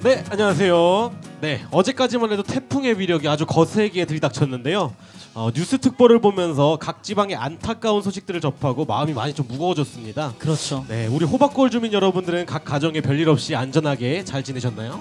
네, 안녕하세요. 네, 어제까지만 해도 태풍의 위력이 아주 거세게 들이닥쳤는데요. 어, 뉴스 특보를 보면서 각 지방의 안타까운 소식들을 접하고 마음이 많이 좀 무거워졌습니다. 그렇죠. 네, 우리 호박골 주민 여러분들은 각 가정에 별일 없이 안전하게 잘 지내셨나요?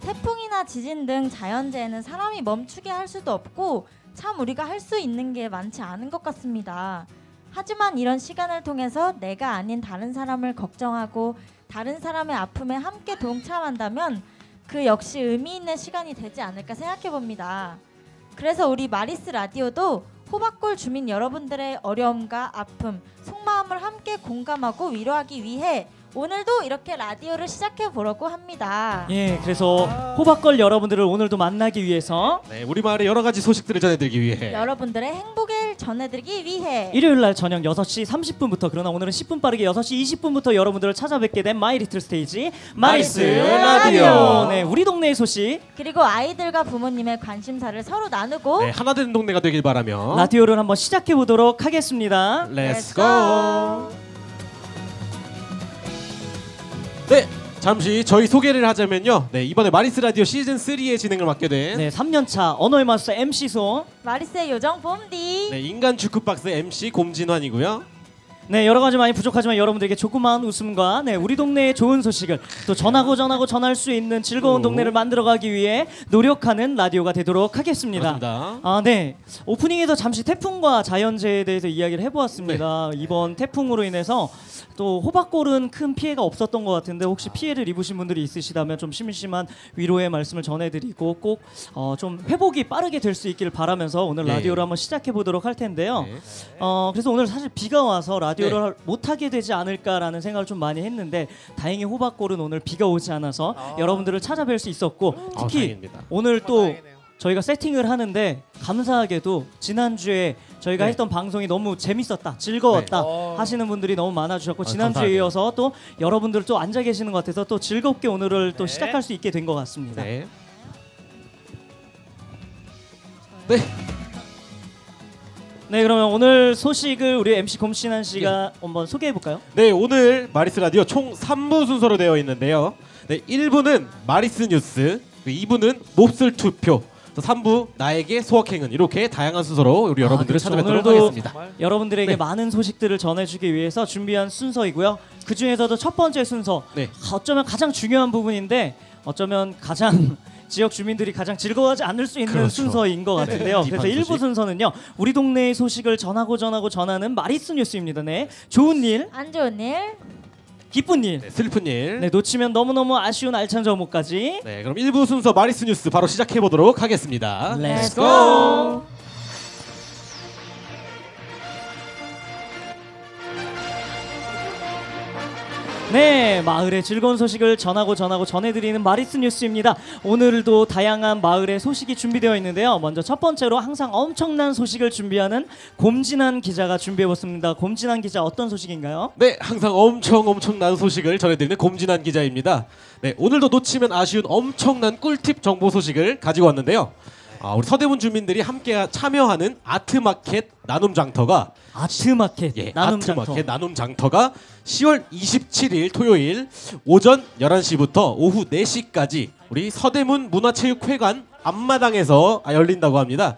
태풍이나 지진 등 자연재해는 사람이 멈추게 할 수도 없고 참 우리가 할 수 있는 게 많지 않은 것 같습니다. 하지만 이런 시간을 통해서 내가 아닌 다른 사람을 걱정하고 다른 사람의 아픔에 함께 동참한다면 그 역시 의미 있는 시간이 되지 않을까 생각해 봅니다. 그래서 우리 마리스 라디오도 호박골 주민 여러분들의 어려움과 아픔, 속마음을 함께 공감하고 위로하기 위해 오늘도 이렇게 라디오를 시작해 보려고 합니다. 예, 그래서 호박골 여러분들을 오늘도 만나기 위해서 네, 우리 마을의 여러 가지 소식들을 전해드리기 위해 여러분들의 행복을 전해드리기 위해 일요일 날 저녁 6시 30분부터 그러나 오늘은 10분 빠르게 6시 20분부터 여러분들을 찾아뵙게 된 My Little Stage 마이스 라디오. 네, 우리 동네의 소식 그리고 아이들과 부모님의 관심사를 서로 나누고 네, 하나 되는 동네가 되길 바라며 라디오를 한번 시작해 보도록 하겠습니다. 렛츠 Let's 고! 네, 잠시 저희 소개를 하자면요. 네, 이번에 마리스 라디오 시즌 3의 진행을 맡게 된 네, 3년차 언어의 마스터 MC 소. 마리스의 요정 봄디 네, 인간 주크박스 MC 곰진환이고요. 네, 여러 가지 많이 부족하지만 여러분들에게 조그마한 웃음과 네, 우리 동네의 좋은 소식을 또 전하고 전하고 전할 수 있는 즐거운 오. 동네를 만들어가기 위해 노력하는 라디오가 되도록 하겠습니다. 그렇습니다. 아, 네. 오프닝에서 잠시 태풍과 자연재해에 대해서 이야기를 해보았습니다. 이번 태풍으로 인해서 또 호박골은 큰 피해가 없었던 것 같은데 혹시 피해를 입으신 분들이 있으시다면 좀 심심한 위로의 말씀을 전해드리고 꼭 어, 좀 회복이 빠르게 될 수 있기를 바라면서 오늘 네. 라디오를 한번 시작해 보도록 할 텐데요. 네. 어 그래서 오늘 사실 비가 와서 라디오 를 못 하게 되지 않을까라는 생각을 좀 많이 했는데 다행히 호박골은 오늘 비가 오지 않아서 여러분들을 찾아뵐 수 있었고 아, 특히 다행입니다. 오늘 또 저희가 세팅을 하는데 감사하게도 지난주에 저희가 네. 했던 방송이 너무 재밌었다, 즐거웠다 네. 하시는 분들이 너무 많아주셨고 아, 지난주에 감사하네요. 이어서 또 여러분들 또 앉아 계시는 것 같아서 또 즐겁게 오늘을 또 네. 시작할 수 있게 된 것 같습니다. 네. 네. 네, 그러면 오늘 소식을 우리 MC 곰신한 씨가 한번 소개해 볼까요? 네, 오늘 마리스 라디오 총 3부 순서로 되어 있는데요. 네, 1부는 마리스 뉴스, 2부는 몹쓸 투표, 3부 나에게 소확행은 이렇게 다양한 순서로 우리 여러분들을 그렇죠. 찾아뵙도록 오늘도 하겠습니다. 여러분들에게 네. 많은 소식들을 전해주기 위해서 준비한 순서이고요. 그 중에서도 첫 번째 순서, 네. 어쩌면 가장 중요한 부분인데 어쩌면 가장 지역 주민들이 가장 즐거워하지 않을 수 있는 그렇죠. 순서인 것 같은데요. 네, 그래서 딥한 1부 소식. 순서는요. 우리 동네의 소식을 전하고 전하고 전하는 마리스 뉴스입니다. 네. 좋은 일, 안 좋은 일 기쁜 일. 네, 슬픈 일. 네, 놓치면 너무너무 아쉬운 알찬 정보까지. 네, 그럼 1부 순서 마리스 뉴스 바로 시작해 보도록 하겠습니다. Let's go. 네, 마을의 즐거운 소식을 전하고 전하고 전해드리는 마리스 뉴스입니다. 오늘도 다양한 마을의 소식이 준비되어 있는데요. 먼저 첫 번째로 항상 엄청난 소식을 준비하는 곰진한 기자가 준비해봤습니다. 곰진한 기자 어떤 소식인가요? 네, 항상 엄청 엄청난 소식을 전해드리는 곰진한 기자입니다. 네, 오늘도 놓치면 아쉬운 엄청난 꿀팁 정보 소식을 가지고 왔는데요. 아, 우리 서대문 주민들이 함께 참여하는 아트마켓 나눔 장터가 아트마켓 예, 나눔 장터. 아트마켓 나눔 장터가 10월 27일 토요일 오전 11시부터 오후 4시까지 우리 서대문 문화체육회관 앞마당에서 아, 열린다고 합니다.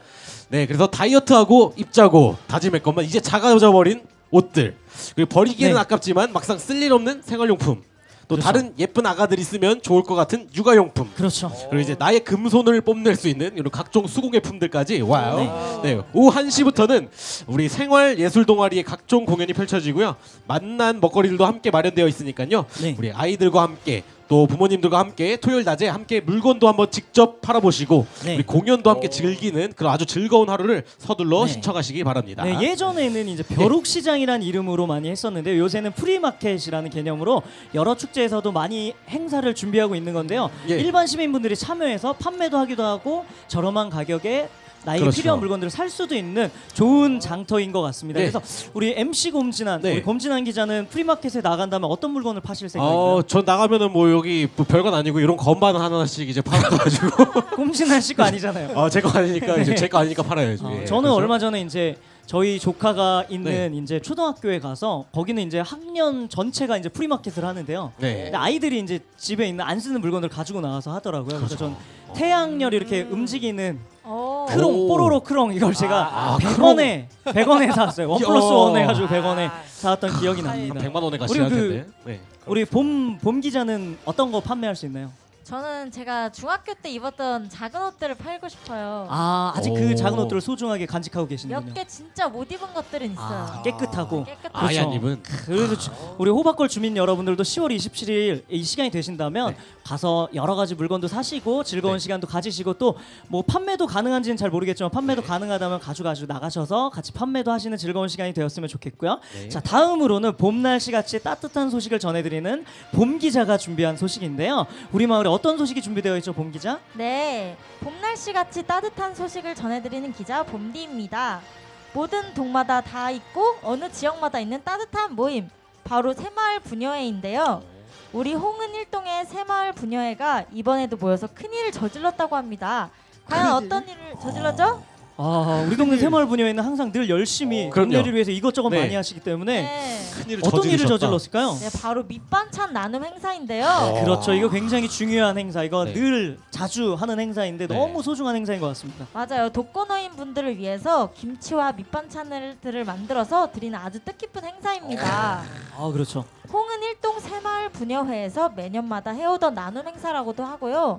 네, 그래서 다이어트하고 입자고 다짐했건만 이제 작아져 버린 옷들 그리고 버리기에는 네. 아깝지만 막상 쓸 일 없는 생활용품 또 그렇죠. 다른 예쁜 아가들이 쓰면 좋을 것 같은 육아용품 그렇죠. 그리고 이제 나의 금손을 뽐낼 수 있는 이런 각종 수공예품들까지 와요. 네. 네. 오후 1시부터는 우리 생활 예술 동아리의 각종 공연이 펼쳐지고요. 맛난 먹거리들도 함께 마련되어 있으니까요. 네. 우리 아이들과 함께 또 부모님들과 함께 토요일 낮에 함께 물건도 한번 직접 팔아보시고 네. 우리 공연도 함께 즐기는 그런 아주 즐거운 하루를 서둘러 네. 신청하시기 바랍니다. 네, 예전에는 이제 벼룩 시장이라는 이름으로 많이 했었는데 요새는 프리마켓이라는 개념으로 여러 축제에서도 많이 행사를 준비하고 있는 건데요. 예. 일반 시민분들이 참여해서 판매도 하기도 하고 저렴한 가격에 나에게 그렇죠. 필요한 물건들을 살 수도 있는 좋은 장터인 것 같습니다. 네. 그래서 우리 MC 곰진한 네. 우리 곰진한 기자는 프리마켓에 나간다면 어떤 물건을 파실 생각인가요? 어, 전 나가면은 뭐 여기 뭐 별건 아니고 이런 건반 하나씩 이제 팔아가지고 곰진한 씨거 아니잖아요. 어, 제거 아니니까 이제 네. 제거 아니니까 팔아야죠. 어, 예, 저는 그래서- 얼마 전에 이제 저희 조카가 있는 이제 초등학교에 가서 거기는 이제 학년 전체가 이제 프리마켓을 하는데요. 네. 근데 아이들이 이제 집에 있는 안 쓰는 물건을 가지고 나와서 하더라고요. 그래서 전 태양열이 이렇게 움직이는 오. 크롱 오. 뽀로로 크롱 이걸 제가 아, 100원에 100원에 샀어요. one plus 야. one 해가지고 100원에 사왔던 기억이 납니다. 100만 원에 우리 가시할 그- 텐데. 네. 우리 봄, 봄 기자는 어떤 거 판매할 수 있나요? 저는 제가 중학교 때 입었던 작은 옷들을 팔고 싶어요. 아 아직 오. 그 작은 옷들을 소중하게 간직하고 계시는군요. 몇개 진짜 못 입은 것들은 있어요. 아, 깨끗하고 깨끗하고. 아얀 입은 그래서 주- 우리 호박골 주민 여러분들도 10월 27일 이 시간이 되신다면 네. 가서 여러 가지 물건도 사시고 즐거운 네. 시간도 가지시고 또 뭐 판매도 가능한지는 잘 모르겠지만 판매도 가능하다면 가져가지고 나가셔서 같이 판매도 하시는 즐거운 시간이 되었으면 좋겠고요. 네. 자 다음으로는 봄 날씨 같이 따뜻한 소식을 전해드리는 봄 기자가 준비한 소식인데요. 우리 마을에 어떤 소식이 준비되어 있죠, 봄 기자? 네, 봄 날씨 같이 따뜻한 소식을 전해드리는 기자 봄디입니다. 모든 동마다 다 있고 어느 지역마다 있는 따뜻한 모임, 바로 새마을 부녀회인데요. 우리 홍은 일동의 새마을 부녀회가 이번에도 모여서 큰 일을 저질렀다고 합니다. 과연 어떤 일을 저질렀죠? 아 우리 동네 새마을 분야에는 항상 늘 열심히 어, 그럼요. 동네를 위해서 이것저것 네. 많이 하시기 때문에 네, 큰일을 어떤 일을. 저질렀을까요? 네, 바로 밑반찬 나눔 행사인데요. 어. 그렇죠. 이거 굉장히 중요한 행사. 이거 네. 늘 자주 하는 행사인데 네. 너무 소중한 행사인 것 같습니다. 맞아요. 독거노인 분들을 위해서 김치와 밑반찬들을 만들어서 드리는 아주 뜻깊은 행사입니다. 아 그렇죠. 홍은 일동 새마을 부녀회에서 매년마다 해오던 나눔 행사라고도 하고요.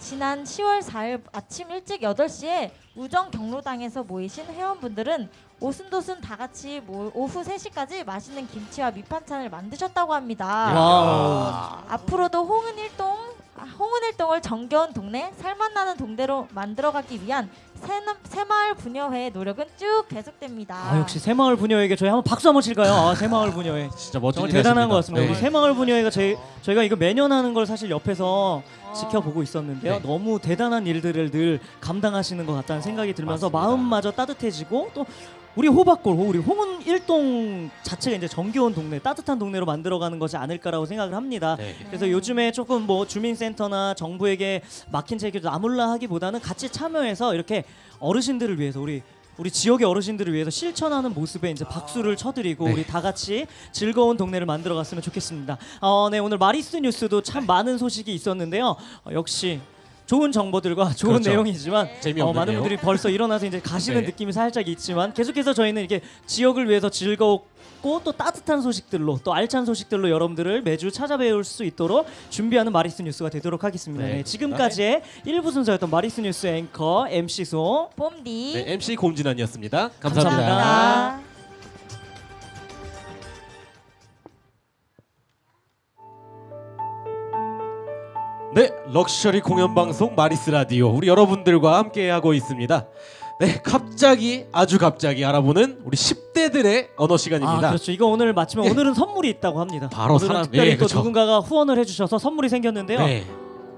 지난 10월 4일 아침 일찍 8시에 우정 경로당에서 모이신 회원분들은 오순도순 다 같이 모- 오후 3시까지 맛있는 김치와 밑반찬을 만드셨다고 합니다. wow. 앞으로도 홍은 일동 아, 홍은 일동을 정겨운 동네 살맛나는 동네로 만들어가기 위한 새나- 새마을 부녀회의 노력은 쭉 계속됩니다. 아 역시 새마을 부녀회에게 저희 한번 박수 한번 칠까요? 아 새마을 부녀회. 진짜 멋진 정말 일 대단한. 것 같습니다. 네. 우리 새마을 부녀회가 저희 저희가 이거 매년 하는 걸 사실 옆에서 지켜보고 있었는데요. 네. 너무 대단한 일들을 늘 감당하시는 것 같다는 생각이 들면서 맞습니다. 마음마저 따뜻해지고 또 우리 호박골, 우리 홍은 일동 자체가 이제 정겨운 동네, 따뜻한 동네로 만들어가는 것이 아닐까라고 생각을 합니다. 네. 그래서 요즘에 조금 뭐 주민센터나 정부에게 막힌 책을 나몰라 하기보다는 같이 참여해서 이렇게 어르신들을 위해서 우리 우리 지역의 어르신들을 위해서 실천하는 모습에 이제 박수를 쳐드리고 네. 우리 다 같이 즐거운 동네를 만들어갔으면 좋겠습니다. 어, 네 오늘 마리스 뉴스도 참 많은 소식이 있었는데요. 어, 역시 좋은 정보들과 좋은 그렇죠. 내용이지만 재미없는 어, 많은 내용. 분들이 벌써 일어나서 이제 가시는 네. 느낌이 살짝 있지만 계속해서 저희는 이게 지역을 위해서 즐겁고 또 따뜻한 소식들로 또 알찬 소식들로 여러분들을 매주 찾아뵐 수 있도록 준비하는 마리스 뉴스가 되도록 하겠습니다. 네, 네, 지금까지의 1부 순서였던 마리스 뉴스 앵커 MC 소 봄디 네, MC 곰진환이었습니다. 감사합니다. 감사합니다. 네, 럭셔리 공연 방송 마리스 라디오 우리 여러분들과 함께 하고 있습니다. 네, 갑자기 아주 갑자기 알아보는 우리 10대들의 언어 아 시간입니다. 그렇죠. 이거 오늘 마치면 예. 오늘은 선물이 있다고 합니다. 바로 오늘은 사람- 특별히 예, 또 그렇죠. 누군가가 후원을 해주셔서 선물이 생겼는데요. 네,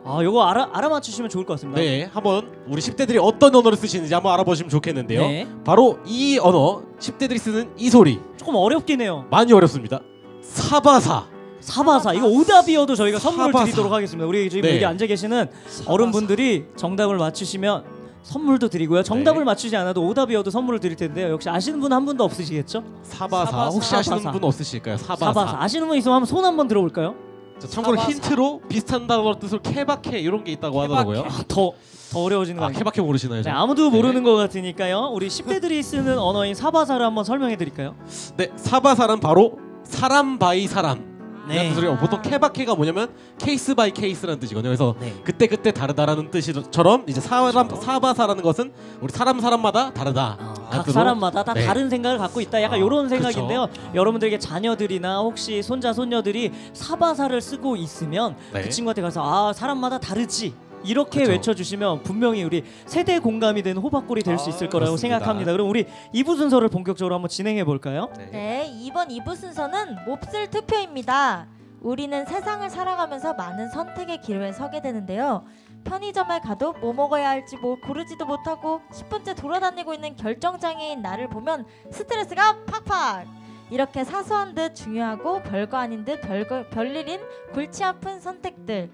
아 요거 알아 알아맞추시면 좋을 것 같습니다. 네, 한번 우리 10대들이 어떤 언어를 쓰시는지 한번 알아보시면 좋겠는데요. 네. 바로 이 언어 10대들이 쓰는 이 소리 조금 어렵긴 해요. 많이 어렵습니다. 사바사. 사바사 이거 오답이어도 저희가 선물을 사바사. 드리도록 하겠습니다. 우리 지금 네. 여기 앉아 계시는 어른분들이 정답을 맞추시면 선물도 드리고요. 정답을 네. 맞추지 않아도 오답이어도 선물을 드릴 텐데요. 역시 아시는 분 한 분도 없으시겠죠? 사바사. 사바사. 혹시 아시는 사바사. 분 없으실까요? 사바사. 사바사. 아시는 분 있으면 한번 손 한번 들어볼까요? 자, 참고로 사바사. 힌트로 비슷한 단어 뜻으로 케바케 이런 게 있다고 하더라고요. 아, 더, 더 어려워지는 거 아, 아니에요? 케바케 모르시나요? 네, 저? 아무도 네. 모르는 것 같으니까요. 우리 10대들이 쓰는 언어인 사바사를 한번 설명해 드릴까요? 네, 사바사는 바로 사람 by 사람. 네. 이라는 뜻이에요. 보통 케바케가 뭐냐면 case by case라는 뜻이거든요. 그래서 네. 그때 그때 다르다라는 뜻이처럼 이제 사람 사바사라는 것은 우리 사람 사람마다 다르다. 어, 각 뜻으로 사람마다 다 네. 다른 생각을 갖고 있다. 약간 아, 이런 그렇죠. 생각인데요. 여러분들에게 자녀들이나 혹시 손자 손녀들이 사바사를 쓰고 있으면 네. 그 친구한테 가서 아 사람마다 다르지. 이렇게 그렇죠. 외쳐주시면 분명히 우리 세대 공감이 되는 호박골이 될 수 있을 거라고 그렇습니다. 생각합니다. 그럼 우리 2부 순서를 본격적으로 한번 진행해 볼까요? 네, 이번 2부 순서는 몹쓸 투표입니다. 우리는 세상을 살아가면서 많은 선택의 기로에 서게 되는데요. 편의점에 가도 뭐 먹어야 할지 뭐 고르지도 못하고 10분째 돌아다니고 있는 결정장애인 나를 보면 스트레스가 팍팍 이렇게 사소한 듯 중요하고 별거 아닌 듯 별거, 별일인 골치 아픈 선택들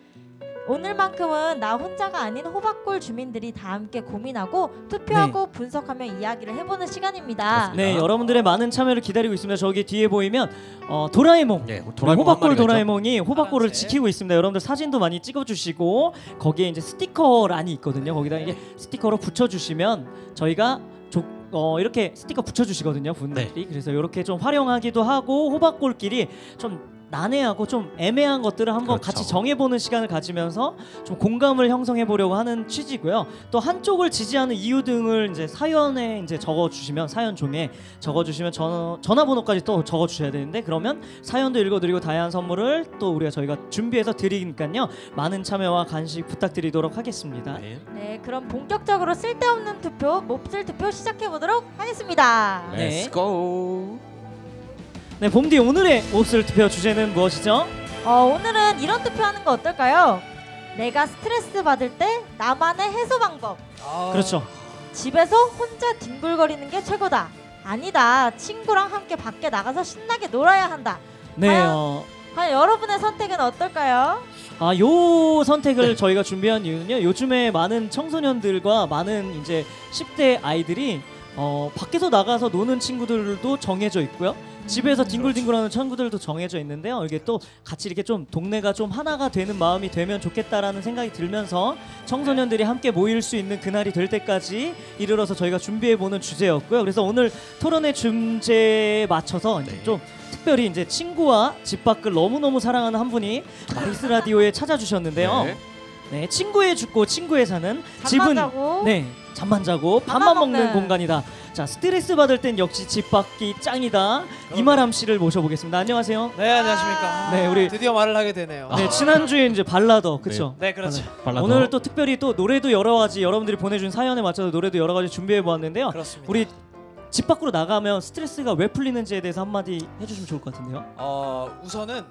오늘만큼은 나 혼자가 아닌 호박골 주민들이 다 함께 고민하고 투표하고 분석하며 이야기를 해보는 시간입니다. 네, 여러분들의 많은 참여를 기다리고 있습니다. 저기 뒤에 보이면 어, 도라에몽 네, 호박골 도라에몽이 호박골을 파란색. 지키고 있습니다. 여러분들 사진도 많이 찍어주시고 거기에 이제 스티커란이 있거든요. 거기다 이게 스티커로 붙여주시면 저희가 조, 어, 이렇게 스티커 붙여주시거든요. 분들이 그래서 이렇게 좀 활용하기도 하고 호박골끼리 좀 난해하고 좀 애매한 것들을 한번 그렇죠. 같이 정해보는 시간을 가지면서 좀 공감을 형성해 보려고 하는 취지고요. 또 한쪽을 지지하는 이유 등을 이제 사연에 이제 적어주시면 사연 종에 적어주시면 전, 전화번호까지 또 적어주셔야 되는데 그러면 사연도 읽어드리고 다양한 선물을 또 우리가 저희가 준비해서 드리니까요 많은 참여와 간식 부탁드리도록 하겠습니다. 네. 네, 그럼 본격적으로 쓸데없는 투표, 몹쓸 투표 시작해 보도록 하겠습니다. 네. Let's go. 네, 봄디 오늘의 몹쓸 투표 주제는 무엇이죠? 어, 오늘은 이런 투표하는 거 어떨까요? 내가 스트레스 받을 때 나만의 해소 방법. 아, 그렇죠. 집에서 혼자 뒹굴거리는 게 최고다. 아니다. 친구랑 함께 밖에 나가서 신나게 놀아야 한다. 네, 과연- 어, 과연 여러분의 선택은 어떨까요? 아, 요 선택을 저희가 준비한 이유는요. 요즘에 많은 청소년들과 많은 이제 10대 아이들이 어, 밖에서 나가서 노는 친구들도 정해져 있고요. 집에서 뒹굴뒹굴하는 친구들도 정해져 있는데요. 이게 또 같이 이렇게 좀 동네가 좀 하나가 되는 마음이 되면 좋겠다라는 생각이 들면서 청소년들이 함께 모일 수 있는 그날이 될 때까지 이르러서 저희가 준비해 보는 주제였고요. 그래서 오늘 토론의 주제에 맞춰서 이제 네. 좀 특별히 이제 친구와 집 밖을 너무너무 사랑하는 한 분이 마리스 라디오에 찾아주셨는데요. 네. 네, 친구에 죽고 친구에 사는 잠만 집은 자고 네 잠만 자고 밥만 밥만 먹는 먹는. 공간이다. 자 스트레스 받을 땐 역시 집 밖이 짱이다. 이마람 씨를 모셔보겠습니다. 안녕하세요. 네 안녕하십니까. 네, 우리- 드디어 말을 하게 되네요. 네 지난주에 이제 발라더 그쵸? 네 그렇죠. 발라더. 오늘 또 특별히 또 노래도 여러 가지 여러분들이 보내준 사연에 맞춰서 노래도 여러 가지 준비해 보았는데요. 그렇습니다. 우리 집 밖으로 나가면 스트레스가 왜 풀리는지에 대해서 한마디 해주시면 좋을 것 같은데요. 어 우선은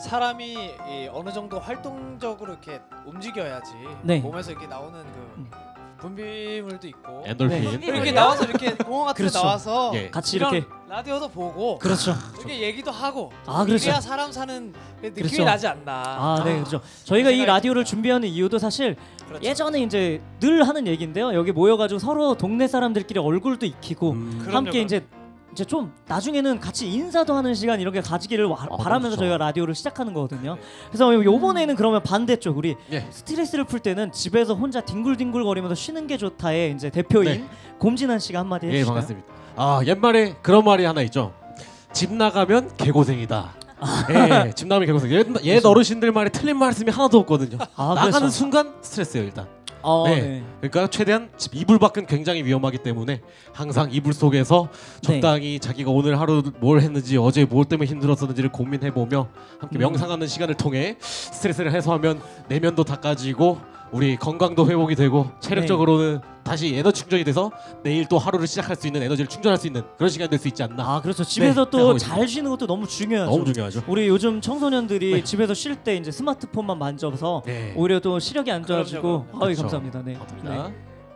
사람이 이 어느 정도 활동적으로 이렇게 움직여야지 네. 몸에서 이렇게 나오는 그 음. 분비물도 있고 엔돌핀. 네. 분비물. 이렇게? 나와서 이렇게 공원 같은 데 그렇죠. 나와서 예. 같이 이런 이렇게 라디오도 보고 그렇죠. 이렇게 얘기도 하고 아 그렇죠. 이래야 사람 사는 그 느낌이 그렇죠. 나지 않나. 아, 네, 그렇죠. 저희가 이 생각이 라디오를. 준비하는 이유도 사실 그렇죠. 예전에 이제 늘 하는 얘기인데요. 여기 모여가지고 서로 동네 사람들끼리 얼굴도 익히고 음. 그럼요, 함께 그럼요. 이제 이제 좀 나중에는 같이 인사도 하는 시간 이렇게 가지기를 와- 아, 바라면서 그렇죠. 저희가 라디오를 시작하는 거거든요. 그래서 요- 요번에는 그러면 반대쪽 우리 예. 스트레스를 풀 때는 집에서 혼자 딩굴딩굴거리면서 쉬는 게 좋다의 이제 대표인 네. 곰진한 씨가 한마디 예, 해주실까요? 반갑습니다. 아, 옛말에 그런 말이 하나 있죠. 집 나가면 개고생이다. 아. 예, 집 나가면 개고생. 옛, 옛 어르신들 말에 틀린 말씀이 하나도 없거든요. 아, 나가는 그래서- 순간 스트레스예요, 일단. 어, 네. 네. 그러니까 최대한 집 이불 밖은 굉장히 위험하기 때문에 항상 이불 속에서 네. 적당히 자기가 오늘 하루 뭘 했는지 어제 뭘 때문에 힘들었었는지를 고민해 보며 함께 음. 명상하는 시간을 통해 스트레스를 해소하면 내면도 닦아지고 우리 건강도 회복이 되고 체력적으로는 네. 다시 에너지 충전이 돼서 내일 또 하루를 시작할 수 있는 에너지를 충전할 수 있는 그런 시간이 될 수 있지 않나. 아 그렇죠. 집에서 네, 또 생각하고 잘 쉬는 것도 너무 중요하죠. 너무 중요하죠. 우리 요즘 청소년들이 네. 집에서 쉴 때 이제 스마트폰만 만져서 네. 오히려 또 시력이 안 좋아지고 그럼요, 그렇죠. 감사합니다. 네. 감사합니다.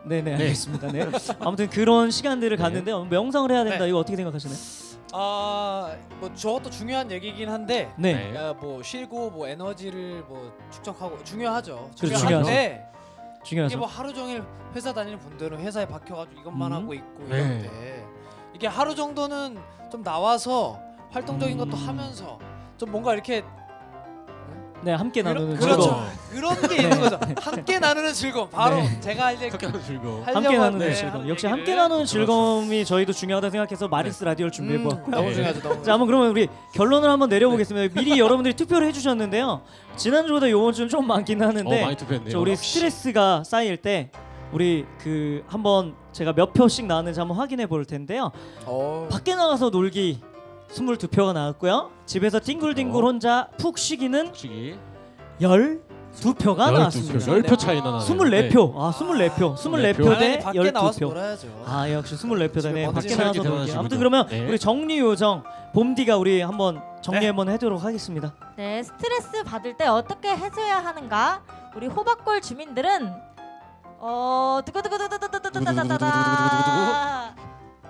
네, 네, 네. 알겠습니다. 네. 아무튼 그런 시간들을 네. 갖는데 요 명상을 해야 된다. 네. 이거 어떻게 생각하시나요? 아뭐 저것도 중요한 얘기긴 한데 네. 네. 야, 뭐 쉬고 뭐 에너지를 뭐 축적하고 중요하죠. 그렇죠, 중요한데 이게 중요하죠. 뭐 하루 종일 회사 다니는 분들은 회사에 박혀가지고 이것만 음. 하고 있고 네. 이런데 이게 하루 정도는 좀 나와서 활동적인 것도 음. 하면서 좀 뭔가 이렇게 네, 함께 나누는 그렇, 그렇죠 즐거움. 그런 게 있는 거죠. 함께 나누는 즐거움. 바로 네. 제가 이제 함께 하는 즐거움. 하려고 함께 나누는 하는데 즐거움. 하는 역시 얘기를. 함께 나누는 즐거움이 저희도 중요하다 생각해서 마리스 라디오를 준비해 음, 보았고요. 너무 네. 중요하죠. 너무 자, 한번 그러면 우리 결론을 한번 내려보겠습니다. 미리 여러분들이 투표를 해주셨는데요. 지난주보다 이번 주는 좀 많긴 하는데 어, 많이 투표했네요. 저 우리 스트레스가 쌓일 때 우리 그 한번 제가 몇 표씩 나왔는지 한번 확인해 볼 텐데요. 어. 밖에 나가서 놀기 22표가 나왔고요. 집에서 뒹굴뒹굴 어. 혼자 푹 쉬기는 시기 10두 표가 12표, 나왔습니다. 10표 차이나 나네요. 24표. 아, 24표. 24표 당연히 대 밖에 나와서 12표. 놀아야죠. 아, 역시 24표 집에 되네. 밖에 나와서 놀게. 대단하십니다. 아무튼 그러면 네. 우리 정리 요정 봄디가 우리 한번 정리 네. 한번 해도록 하겠습니다. 네, 스트레스 받을 때 어떻게 해소해야 하는가? 우리 호박골 주민들은 어 두구두구두구두구두구두구두구두구두구두구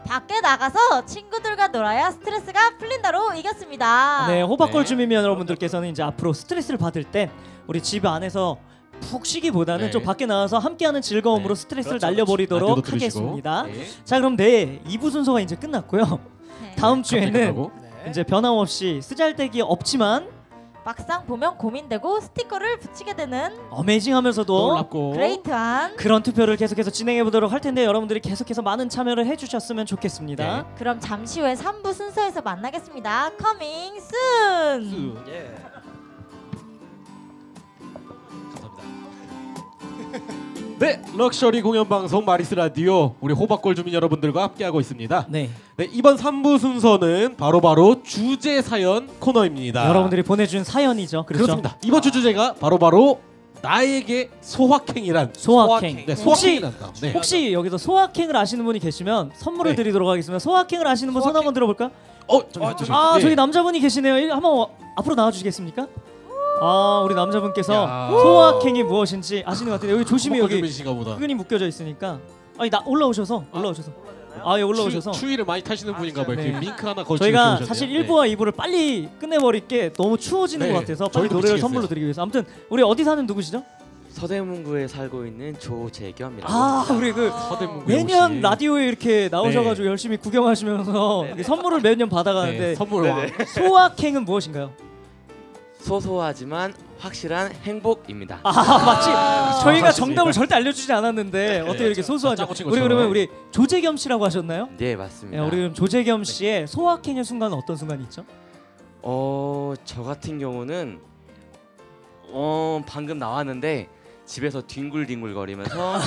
밖에 나가서 친구들과 놀아야 스트레스가 풀린다로 이겼습니다. 네, 호박골 네. 주민 여러분들께서는 이제 앞으로 스트레스를 받을 때 우리 집 안에서 푹 쉬기보다는 네. 좀 밖에 나와서 함께하는 즐거움으로 네. 스트레스를 그렇죠, 라디오도 날려버리도록 들으시고. 하겠습니다. 네. 자, 그럼 내 2부 순서가 이제 끝났고요. 네. 다음 주에는. 네. 이제 변함없이 쓰잘데기 없지만 막상 보면 고민되고 스티커를 붙이게 되는 어메이징하면서도 놀랍고 그레이트한 그런 투표를 계속해서 진행해 보도록 할 텐데 여러분들이 계속해서 많은 참여를 해주셨으면 좋겠습니다. 네. 그럼 잠시 후에 3부 순서에서 만나겠습니다. Coming soon. 예. 감사합니다. 네, 럭셔리 공연 방송 마리스 라디오 우리 호박골 주민 여러분들과 함께하고 있습니다. 네, 네, 이번 3부 순서는 바로바로 주제 사연 코너입니다. 여러분들이 보내준 사연이죠. 그렇죠? 그렇습니다. 이번 주 주제가 바로바로 나에게 소확행이란 소확행. 네, 혹시 소확행이란다. 네. 혹시 여기서 소확행을 아시는 분이 계시면 선물을 네. 드리도록 하겠습니다. 소확행을 아시는 분 손 소확행. 한번 들어볼까? 어, 좀 아. 아 네. 저기 남자분이 계시네요. 일- 한번 와- 앞으로 나와 주시겠습니까? 아 우리 남자분께서 야. 소확행이 무엇인지 아시는 것 같은데 여기 조심히 호박골 여기 보다. 끈이 묶여져 있으니까 아니 나 올라오셔서 올라오셔서 아예 올라오셔서 추, 위를 많이 타시는 분인가 봐요. 네. 이렇게 밍크 하나 걸치고 저희가 이렇게 오셨네요. 사실 네. 1부와 2부를 빨리 끝내버릴 게 너무 추워지는 네, 것 같아서 빨리 저희도 노래를 미치겠어요. 선물로 드리기 위해서 아무튼 우리 어디 사는 누구시죠? 서대문구에 살고 있는 조재겸이라고 아 합니다. 우리 그 서대문구에 매년 혹시- 라디오에 이렇게 나오셔가지고 열심히 구경하시면서 이렇게 선물을 매년 받아가는데 네, 선물 왕. 소확행은 무엇인가요? 소소하지만 확실한 행복입니다. 아 마치 저희가 맞습니다. 정답을 절대 알려주지 않았는데 어떻게 이렇게 소소하죠? 짜고 친 우리. 그러면 우리 조재겸 씨라고 하셨나요? 네 네, 맞습니다. 우리 그럼 조재겸 씨의 소확행의 순간은 어떤 순간이 있죠? 어 저 같은 경우는 어 방금 나왔는데 집에서 뒹굴뒹굴 거리면서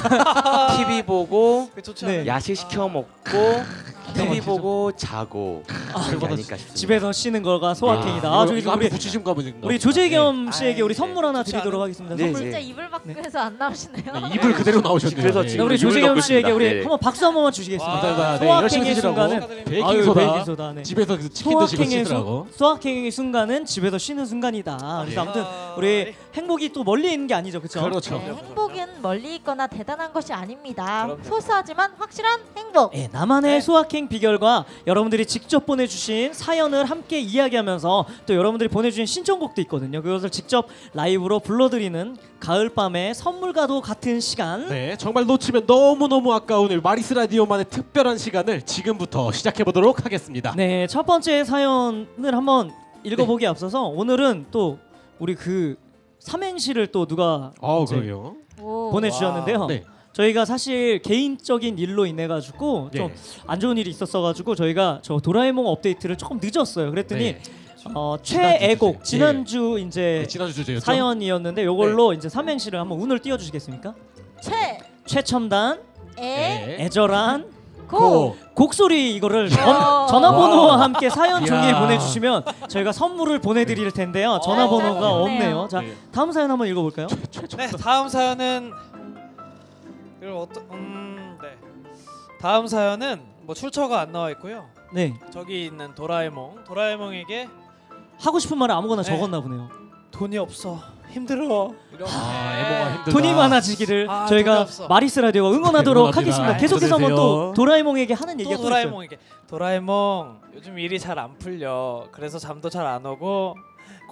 TV 보고 그 좋지 네. 않아요? 야식 시켜 먹고 TV 막히죠. 보고 자고 게 아닐까 싶습니다. 집에서 쉬는 거가 소확행이다. 아, 아, 저기 우리 한번 붙이신 가 보니까. 우리 조재겸 네. 씨에게 우리 아이, 선물 하나 드리도록 하겠습니다. 네, 선물. 진짜 이불 밖에서 안 나오시네요. 네, 입을 그대로 나오셨네요. 그래서 네. 지금 우리 조재겸 씨에게. 우리 네. 한번 박수 한 번만 주시겠습니다. 네, 열심히 소확행의. 순간은 베이킹 소다. 베이킹 소다. 네. 집에서 그 치킨 드시고 쉬더라고. 순, 소확행의 순간은 집에서 쉬는 순간이다. 그래서 네. 아무튼 우리 행복이 또 멀리 있는 게 아니죠, 그렇죠? 그렇죠. 네, 행복은 멀리 있거나 대단한 것이 아닙니다. 그럼요. 소소하지만 확실한 행복. 네, 나만의 네. 소확행 비결과 여러분들이 직접 보내주신 사연을 함께 이야기하면서 또 여러분들이 보내주신 신청곡도 있거든요. 그것을 직접 라이브로 불러드리는 가을밤의 선물과도 같은 시간. 네, 정말 놓치면 너무 너무 아까운 우리 마리스 라디오만의 특별한 시간을 지금부터 시작해 보도록 하겠습니다. 네, 첫 번째 사연을 한번 읽어보기에 앞서서 오늘은 또 우리 그 삼행시를 또 누가 아우 이제 그러게요. 오. 보내주셨는데요. 네. 저희가 사실 개인적인 일로 인해 가지고 좀 네. 안 좋은 일이 있었어 가지고 저희가 저 도라에몽 업데이트를 조금 늦었어요. 그랬더니 네. 어, 최애곡. 지난주 이제 네, 지난주 주제였죠. 사연이었는데 요걸로 이제 삼행시를 한번 운을 띄워 주시겠습니까? 최, 최첨단, 애, 네. 애절한 고. 곡소리 이거를 어. 전, 전화번호와. 함께 사연 종이에. 보내주시면 저희가 선물을 보내드릴 텐데요. 전화번호가 아, 없네요. 자 네. 다음 사연 한번 읽어볼까요? 네, 다음 사연은 이걸 어떤 음, 네. 다음 사연은 뭐 출처가 안 나와 있고요. 네 저기 있는 도라에몽, 도라에몽에게 하고 싶은 말을 아무거나 네. 적었나 보네요. 돈이 없어. 힘들어. 아, 에모가 힘들다. 돈이 많아지기를 아, 저희가 없어. 마리스 라디오가 응원하도록 응원합니다. 하겠습니다. 아, 계속해서 한번 또. 도라에몽에게 하는 또 얘기가 또 있어요. 도라에몽에게 도라에몽 요즘 일이 잘 안 풀려. 그래서 잠도 잘 안 오고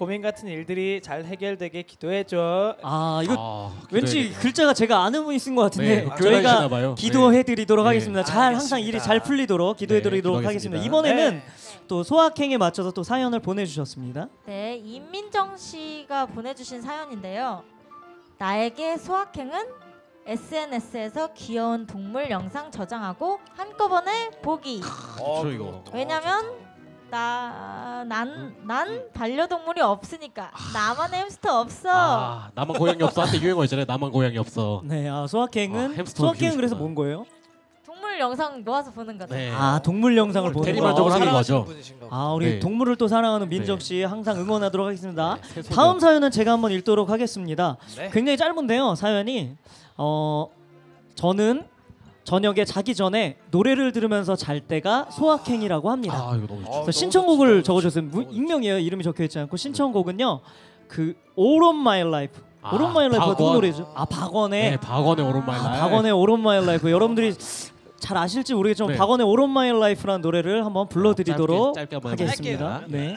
고민 같은 일들이 잘 해결되게 기도해 줘. 아 이거 아, 왠지 기도해- 글자가 제가 아는 분이 쓴 것 같은데 네, 아, 교회 저희가 봐요. 기도해드리도록 네. 하겠습니다. 잘 항상 알겠습니다. 일이 잘 풀리도록 기도해드리도록 네, 하겠습니다. 기도하겠습니다. 이번에는 네. 또 소확행에 맞춰서 또 사연을 보내주셨습니다. 네, 임민정 씨가 보내주신 사연인데요. 나에게 소확행은 SNS에서 귀여운 동물 영상 저장하고 한꺼번에 보기. 어, 그렇죠, 이거. 왜냐면 나 난 난 반려동물이 없으니까 나만의 햄스터 없어. 아, 나만 고양이 없어. 한때 유행어 있잖아요. 나만 고양이 없어. 네, 아, 소확행은 아, 햄스터 소확행은 키우고 그래서. 뭔 거예요? 동물 영상 모아서 보는 거죠. 네. 아 동물 영상을 보는 대리만족을 거. 하는 거죠. 아 우리 네. 동물을 또 사랑하는 민정 네. 씨 항상 응원하도록 하겠습니다. 네, 새 다음 사연은 제가 한번 읽도록 하겠습니다. 네. 굉장히 짧은데요. 사연이 어 저는 저녁에 자기 전에 노래를 들으면서 잘 때가 소확행이라고 합니다. 아 이거 너무 좋죠. 어, 그래서 신청곡을 무- 너무 익명이에요. 이름이 적혀 있지 않고 신청곡은요. 그 All of My Life. 아, All of My Life가 누구 박원. 노래죠? 아 박원의 네, 박원의 오른말 아, 박원의 All of My Life. 여러분들이 잘 아실지 모르겠지만 네. 박원의 All of My Life라는 노래를 한번 불러드리도록 짧게, 짧게 한번 하겠습니다. 해볼게요. 네.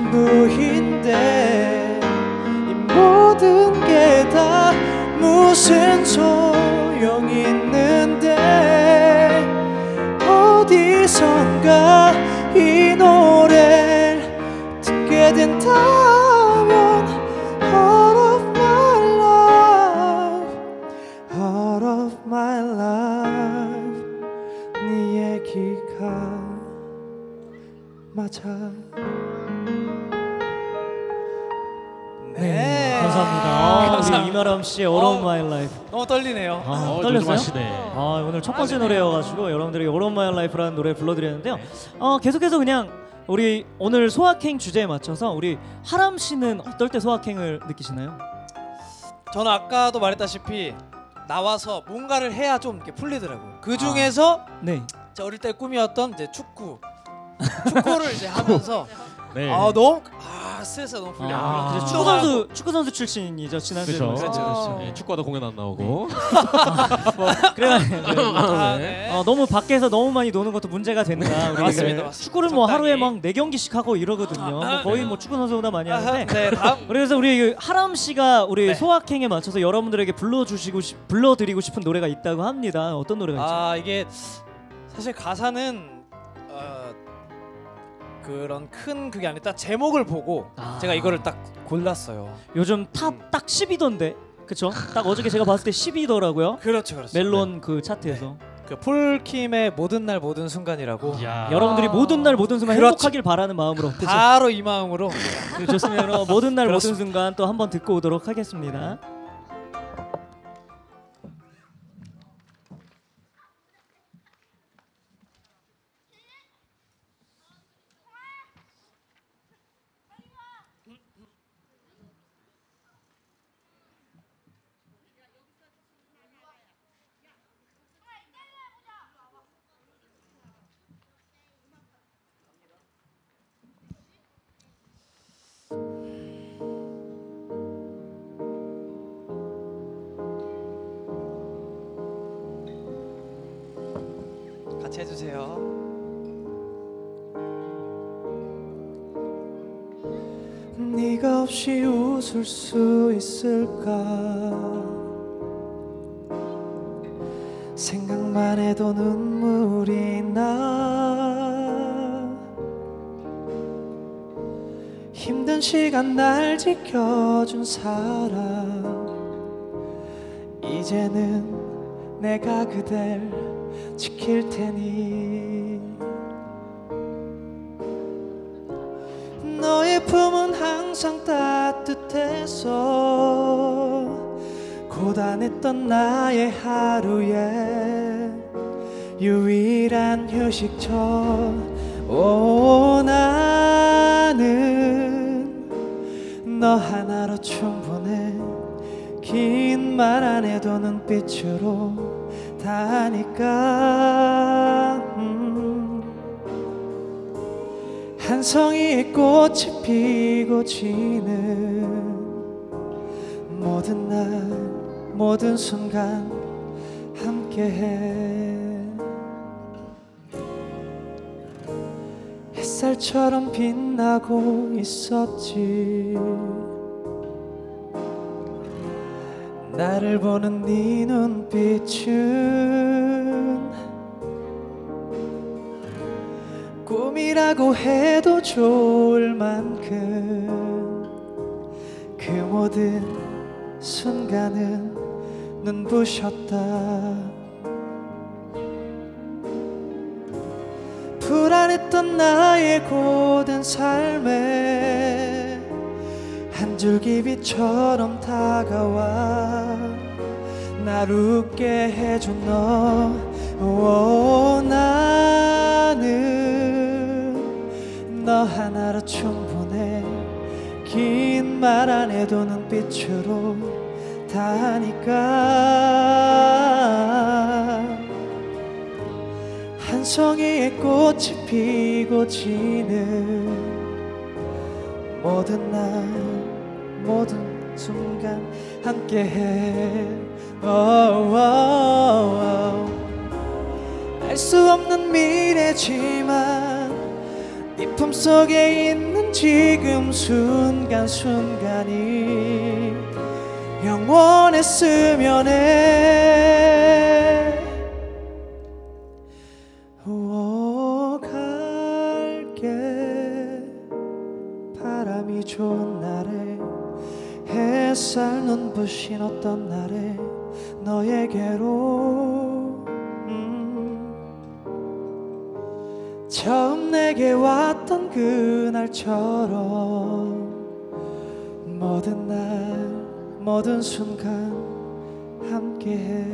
전부인데 이 모든 게 다 무슨 소용 있는데 어디선가 아, 이마람 씨의 All of 어. My Life. 너무 떨리네요. 아, 어, 떨렸어요? 조심하시네. 아, 오늘 첫 번째 노래여가지고 여러분들에게 All of My Life라는 노래 불러드렸는데요. 어, 계속해서 그냥 우리 오늘 소확행 주제에 맞춰서 우리 하람 씨는 어떨 때 소확행을 느끼시나요? 저는 아까도 말했다시피 나와서 뭔가를 해야 좀 이렇게 풀리더라고요. 그 중에서 네. 제 어릴 때 꿈이었던 이제 축구. 축구를 이제 하면서 네. 아 너무 아 스트레스가 너무 풀려. 아, 그래서 축구 선수 축구 선수 출신이죠 지난주에. 그렇죠. 그렇죠, 그렇죠. 네, 축구하다 공연 안 나오고. 그래. 아, 네. 네. 어, 너무 밖에서 너무 많이 노는 것도 문제가 된다. 우리 맞습니다, 그 맞습니다. 축구를 뭐 적당히. 하루에 막 네 경기씩 하고 이러거든요. 뭐 거의 뭐 축구 선수보다 많이 아하, 하는데. 네 다음 그래서 우리 그 하람 씨가 우리 네. 소확행에 맞춰서 여러분들에게 불러주시고 싶, 불러드리고 싶은 노래가 있다고 합니다. 어떤 노래가 있죠? 아 이게 사실 가사는 어, 그런 큰 그게 아니라 제목을 보고 아. 제가 이거를 딱 골랐어요. 요즘 top 딱 10위던데. 그쵸? 딱 어저께 제가 봤을 때 10위더라고요. 그렇죠, 그렇죠. 멜론 그 차트에서 그 폴킴의 모든 날 모든 순간이라고 이야. 여러분들이 모든 날 모든 순간 그렇죠. 행복하길 바라는 마음으로 그쵸? 바로 이 마음으로 그 좋습니다. 모든 날 모든 그렇습니다. 순간 또 한번 듣고 오도록 하겠습니다. 같이 해주세요. 네가 없이 웃을 수 있을까? 생각만 해도 눈물이 나. 힘든 시간 날 지켜준 사람. 이제는 내가 그댈 지킬 테니. 너의 품은 항상 따뜻해서 고단했던 나의 하루에 유일한 휴식처 오 나는 너 하나로 충분해 긴 말 안 해도 눈빛으로 다 하니까 음. 한 성이의 꽃이 피고 지는 모든 날 모든 순간 함께해 햇살처럼 빛나고 있었지 나를 보는 네 눈빛은 꿈이라고 해도 좋을 만큼 그 모든 순간은 눈부셨다. 불안했던 나의 고된 삶에 한 줄기 빛처럼 다가와. 날 웃게 해준 너 오, 나는 너 하나로 충분해. 긴 말 안 해도 눈빛으로 다 하니까. 한 성이의 꽃이 피고 지는 모든 날 모든 순간 함께해. 알수 없는 미래지만 네 품속에 있는 지금 순간순간이 영원했으면 해 갈게. 바람이 좋은 눈부신 어떤 날에 너에게로. 음, 처음 내게 왔던 그날처럼 모든 날 모든 순간 함께해.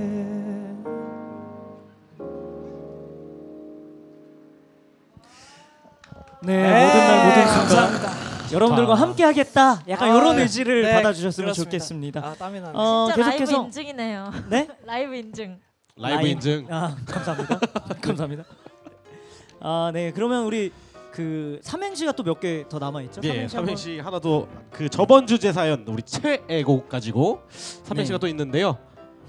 네, 모든 날 모든 순간. 감사합니다. 여러분들과 자. 함께 하겠다. 약간 아, 이런 네. 의지를 네, 받아주셨으면 그렇습니다. 좋겠습니다. 아 땀이 나네. 어, 진짜 라이브 계속해서 인증이네요. 네? 라이브 인증. 라이브 라이- 인증. 아 감사합니다. 감사합니다. 아 네 그러면 우리 그 삼행시가 또 몇 개 더 남아 있죠? 예, 삼행시 하나 더그 저번 주제 사연 우리 최애곡 가지고 삼행시가 네. 또 있는데요.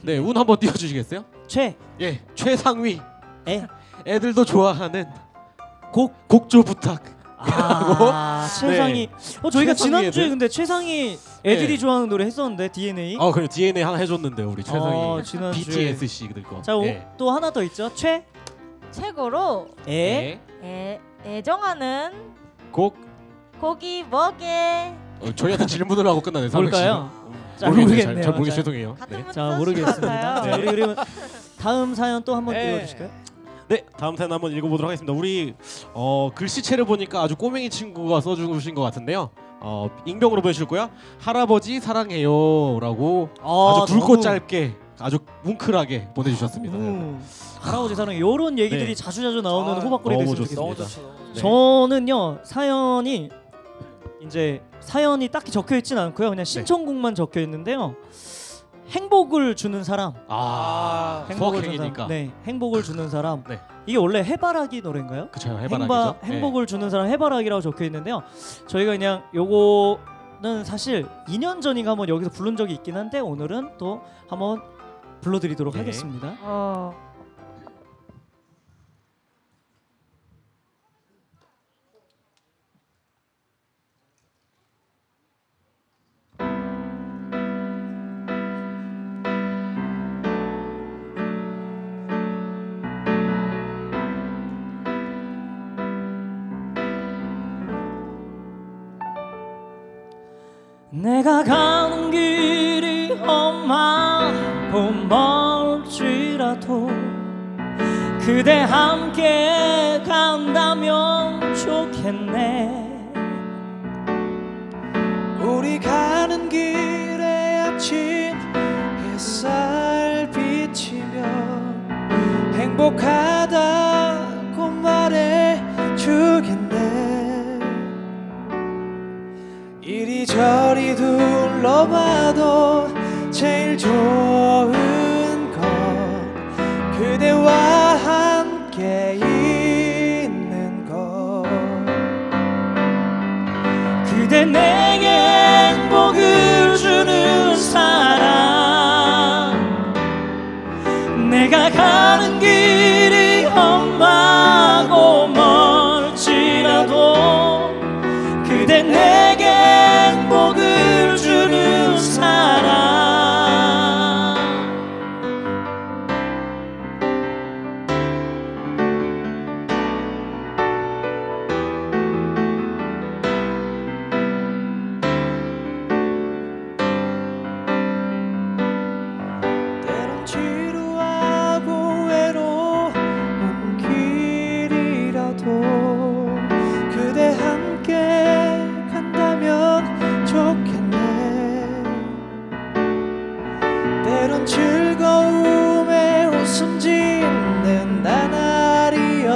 네, 운 한번 띄워 주시겠어요? 최 예, 최상위 애. 애들도 좋아하는 곡. 곡조 부탁. 아 최상이. 어 저희가 최상위 지난 주에 애들? 근데 최상이 애들이 네. 좋아하는 노래 했었는데 DNA. 어, 그래 DNA 하나 해줬는데 우리 최상위 어, 지난주에. BTS 씨들 거. 자, 오, 예. 또 하나 더 있죠. 최 최고로 애. 예. 애, 애정하는 곡 고기 먹게. 어, 저희한테 질문을 하고 끝나네. 삼행시. 뭘까요? 자, 모르겠네요. 잘, 모르겠네요. 잘 모르겠 자, 죄송해요. 같은 네. 분자것 모르겠습니다. 자, 우리 그러면 다음 사연 또 한번 네. 읽어주실까요? 네, 다음 사연 한번 읽어보도록 하겠습니다. 우리 어, 글씨체를 보니까 아주 꼬맹이 친구가 써주신 것 같은데요. 어, 익명으로 보내주셨고요. 할아버지 사랑해요라고 아, 아주 굵고 너무- 짧게 아주 뭉클하게 보내주셨습니다. 음, 할아버지 사랑 이런 얘기들이 네. 자주 자주 나오는 아, 호박골이 너무 됐으면 좋습니다. 너무 좋겠습니다. 좋죠. 너무 네. 좋죠. 저는요 사연이 이제 사연이 딱히 적혀 있진 않고요 그냥 신청곡만 적혀 있는데요 행복을 주는 사람 아, 행복을 주는 소확행이니까. 사람 네 행복을 주는 사람 네. 이게 원래 해바라기 노래인가요? 그쵸, 행바, 해바라기죠. 네. 행복을 주는 사람 해바라기라고 적혀 있는데요 저희가 그냥 요거는 사실 2년 전인가 한번 여기서 부른 적이 있긴 한데 오늘은 또 한번 불러드리도록 네. 하겠습니다 어. 내가 가는 길이 험하고 멀지라도 그대 함께 간다면 좋겠네. 우리 가는 길에 아침 햇살 비치면 행복하다. 이리저리 둘러봐도 제일 좋은 건 그대와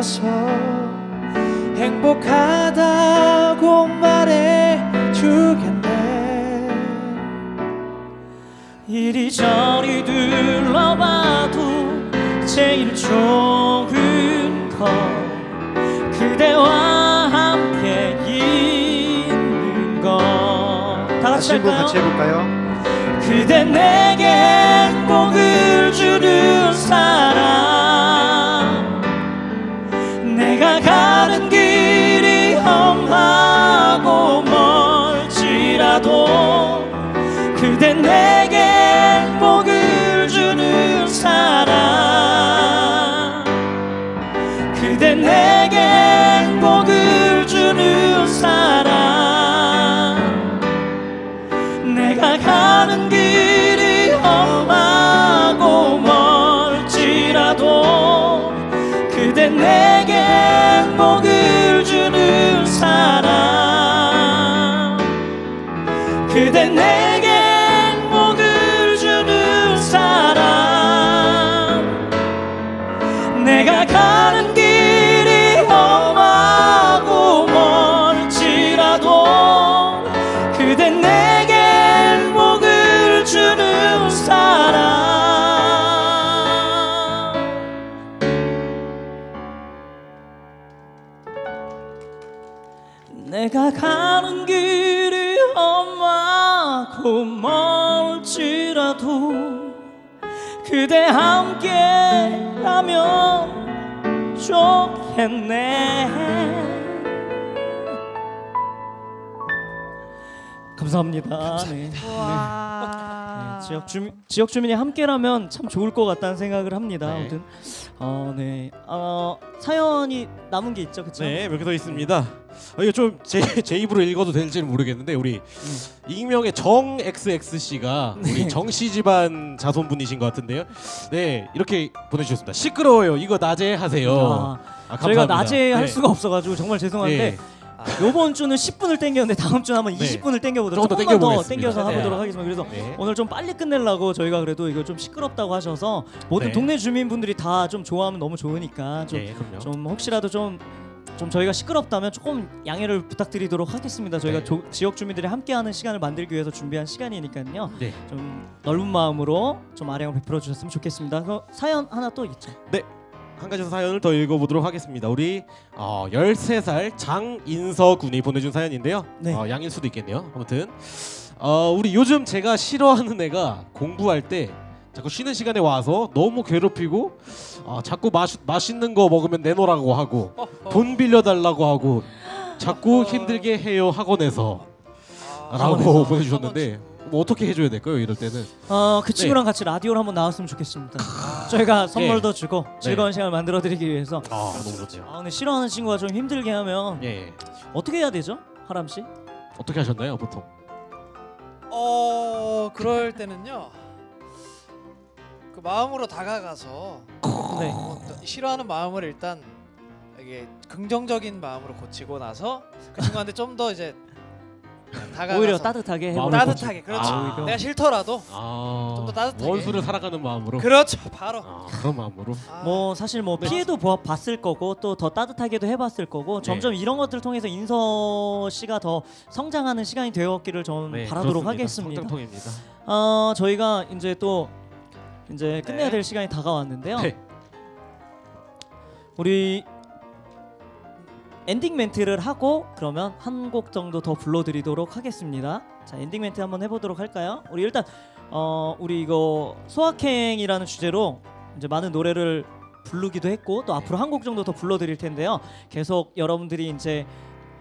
나날이어서 행복하다고 말해 주겠네 이리저리 둘러봐도 제일 좋은 것 그대와 함께 있는 것다 같이 한번? 같이 해볼까요? 그대 내게 행복을 주는 사람 사람 그대 내게 행복을 주는 사람 내가 가 함께라면 좋겠네 감사합니다. 네. 와. 네, 지역 주민 지역 주민이 함께라면 참 좋을 것 같다는 생각을 합니다. 네. 아무튼 어, 네. 어, 사연이 남은 게 있죠, 그렇죠? 네, 몇 개 더 있습니다. 어, 이거 좀제 제 입으로 읽어도 될지는 모르겠는데 우리 익명의 정 XX 씨가 우리 정씨 집안 자손분이신 것 같은데요. 네, 이렇게 보내주셨습니다. 시끄러워요. 이거 낮에 하세요. 아, 아, 저희가 감사합니다. 낮에 할 네. 수가 없어가지고 정말 죄송한데 네. 요번 주는 10분을 땡겼는데 다음 주는 한번 네. 20분을 땡겨보도록 조금 더 조금만 더 땡겨보겠습니다. 땡겨서 네. 해보도록 하겠습니다. 그래서 네. 오늘 좀 빨리 끝내려고 저희가 그래도 이거 좀 시끄럽다고 하셔서 모든 네. 동네 주민분들이 다 좀 좋아하면 너무 좋으니까 좀, 네, 그럼요. 좀 혹시라도 좀 좀 저희가 시끄럽다면 조금 양해를 부탁드리도록 하겠습니다. 저희가 네. 조- 지역 주민들이 함께하는 시간을 만들기 위해서 준비한 시간이니까요. 네. 좀 넓은 마음으로 좀 아량을 베풀어 주셨으면 좋겠습니다. 그 사연 하나 또 있죠. 한 가지 사연을 더 읽어보도록 하겠습니다. 우리 어, 13살 장인서 군이 보내준 사연인데요. 네. 어, 양일 수도 있겠네요. 아무튼 어, 우리 요즘 제가 싫어하는 애가 공부할 때 자꾸 쉬는 시간에 와서 너무 괴롭히고 어, 자꾸 마시, 맛있는 거 먹으면 내놓으라고 하고 돈 빌려달라고 하고 자꾸 힘들게 해요 학원에서 라고 학원에서. 보내주셨는데 뭐 어떻게 해줘야 될까요 이럴 때는 어, 그 네. 친구랑 같이 라디오를 한번 나왔으면 좋겠습니다. 저희가 선물도 주고 네. 즐거운 시간을 만들어 드리기 위해서 아 너무 좋죠 아, 근데 싫어하는 친구가 좀 힘들게 하면 예 어떻게 해야 되죠? 하람 씨? 어떻게 하셨나요 보통 어 그럴 때는요 그 마음으로 다가가서 네. 어, 또 싫어하는 마음을 일단 이게 긍정적인 마음으로 고치고 나서 그 친구한테 좀 더 이제 다가가서 오히려 따뜻하게 해보 마음을 따뜻하게 그렇죠. 아. 내가 싫더라도 아, 좀 더 따뜻하게. 원수를 살아가는 마음으로. 그렇죠. 바로. 아, 그런 마음으로. 아, 뭐 사실 뭐 피해도 보- 봤을 거고 또 더 따뜻하게도 해봤을 거고 네. 점점 이런 것들을 통해서 인서 씨가 더 성장하는 시간이 되었기를 좀 네, 바라도록 그렇습니다. 하겠습니다. 성장통입니다. 어 저희가 이제 또 이제 끝내야 될 시간이 다가왔는데요. 네. 우리 엔딩 멘트를 하고 그러면 한 곡 정도 더 불러드리도록 하겠습니다. 자 엔딩 멘트 한번 해보도록 할까요? 우리 일단 어 우리 이거 소확행이라는 주제로 이제 많은 노래를 부르기도 했고 또 앞으로 한 곡 정도 더 불러드릴 텐데요. 계속 여러분들이 이제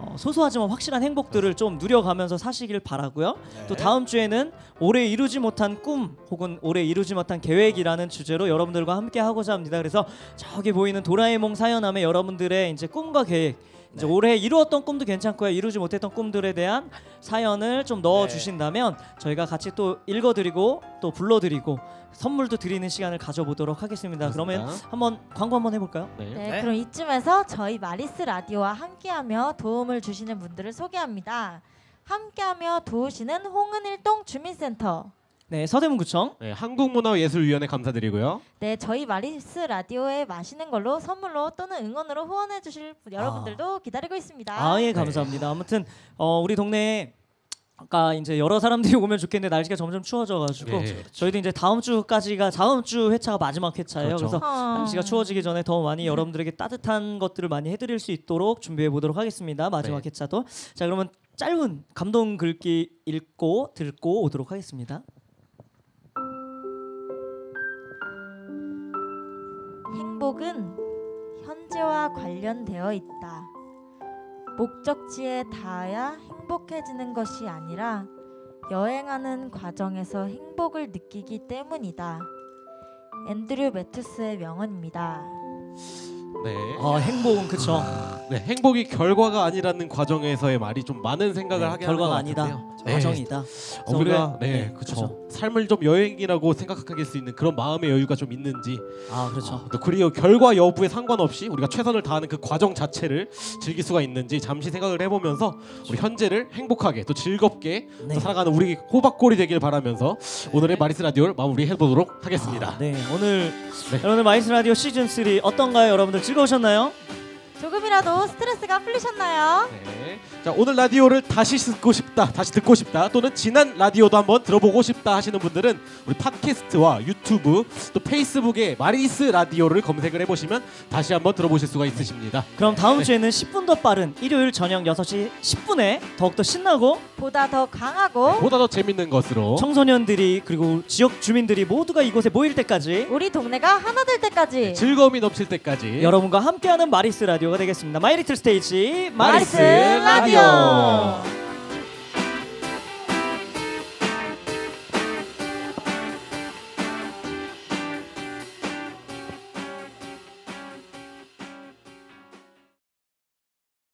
어, 소소하지만 확실한 행복들을 좀 누려가면서 사시길 바라고요. 또 다음 주에는 올해 이루지 못한 꿈 혹은 올해 이루지 못한 계획이라는 주제로 여러분들과 함께 하고자 합니다. 그래서 저기 보이는 도라에몽 사연함에 여러분들의 이제 꿈과 계획 이제 올해 이루었던 꿈도 괜찮고요. 이루지 못했던 꿈들에 대한 사연을 좀 넣어 주신다면 저희가 같이 또 읽어 드리고 또 불러 드리고 선물도 드리는 시간을 가져보도록 하겠습니다. 그러면 그렇습니다. 한번 광고 한번 해 볼까요? 네. 네, 네. 그럼 이쯤에서 저희 마리스 라디오와 함께하며 도움을 주시는 분들을 소개합니다. 함께하며 도우시는 홍은일동 주민센터. 네, 서대문구청. 네, 한국문화예술위원회 감사드리고요. 네, 저희 마리스 라디오에 마시는 걸로 선물로 또는 응원으로 후원해 주실 분- 여러분들도 기다리고 있습니다. 아 예 감사합니다. 아무튼 어, 우리 동네에 아까 이제 여러 사람들이 오면 좋겠는데 날씨가 점점 추워져가지고 네. 저희도 이제 다음 주까지가 다음 주 회차가 마지막 회차예요. 그렇죠. 그래서 어. 날씨가 추워지기 전에 더 많이 여러분들에게 따뜻한 것들을 많이 해드릴 수 있도록 준비해 보도록 하겠습니다. 마지막 네. 회차도 자 그러면 짧은 감동 글귀 읽고 듣고 오도록 하겠습니다. 행복은 현재와 관련되어 있다. 목적지에 닿아야 행복해지는 것이 아니라 여행하는 과정에서 행복을 느끼기 때문이다. 앤드류 매투스의 명언입니다. 네. 아 행복은 그쵸. 네, 행복이 결과가 아니라는 과정에서의 말이 좀 많은 생각을 네, 하게 하는 결과가 것 아니다. 같은데요. 네. 과정이다. 어, 우리가 우리가- 네, 네, 그렇죠. 삶을 좀 여행이라고 생각하길 수 있는 그런 마음의 여유가 좀 있는지 아 그렇죠. 어, 또 그리고 결과 여부에 상관없이 우리가 최선을 다하는 그 과정 자체를 즐길 수가 있는지 잠시 생각을 해보면서 우리 현재를 행복하게 또 즐겁게 네. 또 살아가는 우리 호박골이 되길 바라면서 오늘의 마리스 라디오를 마무리해 보도록 하겠습니다. 네 오늘 네. 여러분들 마이스 라디오 시즌 3 어떤가요? 여러분들 즐거우셨나요? 조금이라도 스트레스가 풀리셨나요? 네. 자 오늘 라디오를 다시 듣고 싶다, 다시 듣고 싶다, 또는 지난 라디오도 한번 들어보고 싶다 하시는 분들은 우리 팟캐스트와 유튜브 또 페이스북에 마리스 라디오를 검색을 해보시면 다시 한번 들어보실 수가 있으십니다. 그럼 다음 네. 주에는 10분 더 빠른 일요일 저녁 6시 10분에 더욱더 신나고 보다 더 강하고 보다 더 재밌는 것으로 청소년들이 그리고 지역 주민들이 모두가 이곳에 모일 때까지 우리 동네가 하나 될 때까지 즐거움이 넘칠 때까지 여러분과 함께하는 마리스 라디오 가 되겠습니다. 마이리틀 스테이지 마리스 라디오.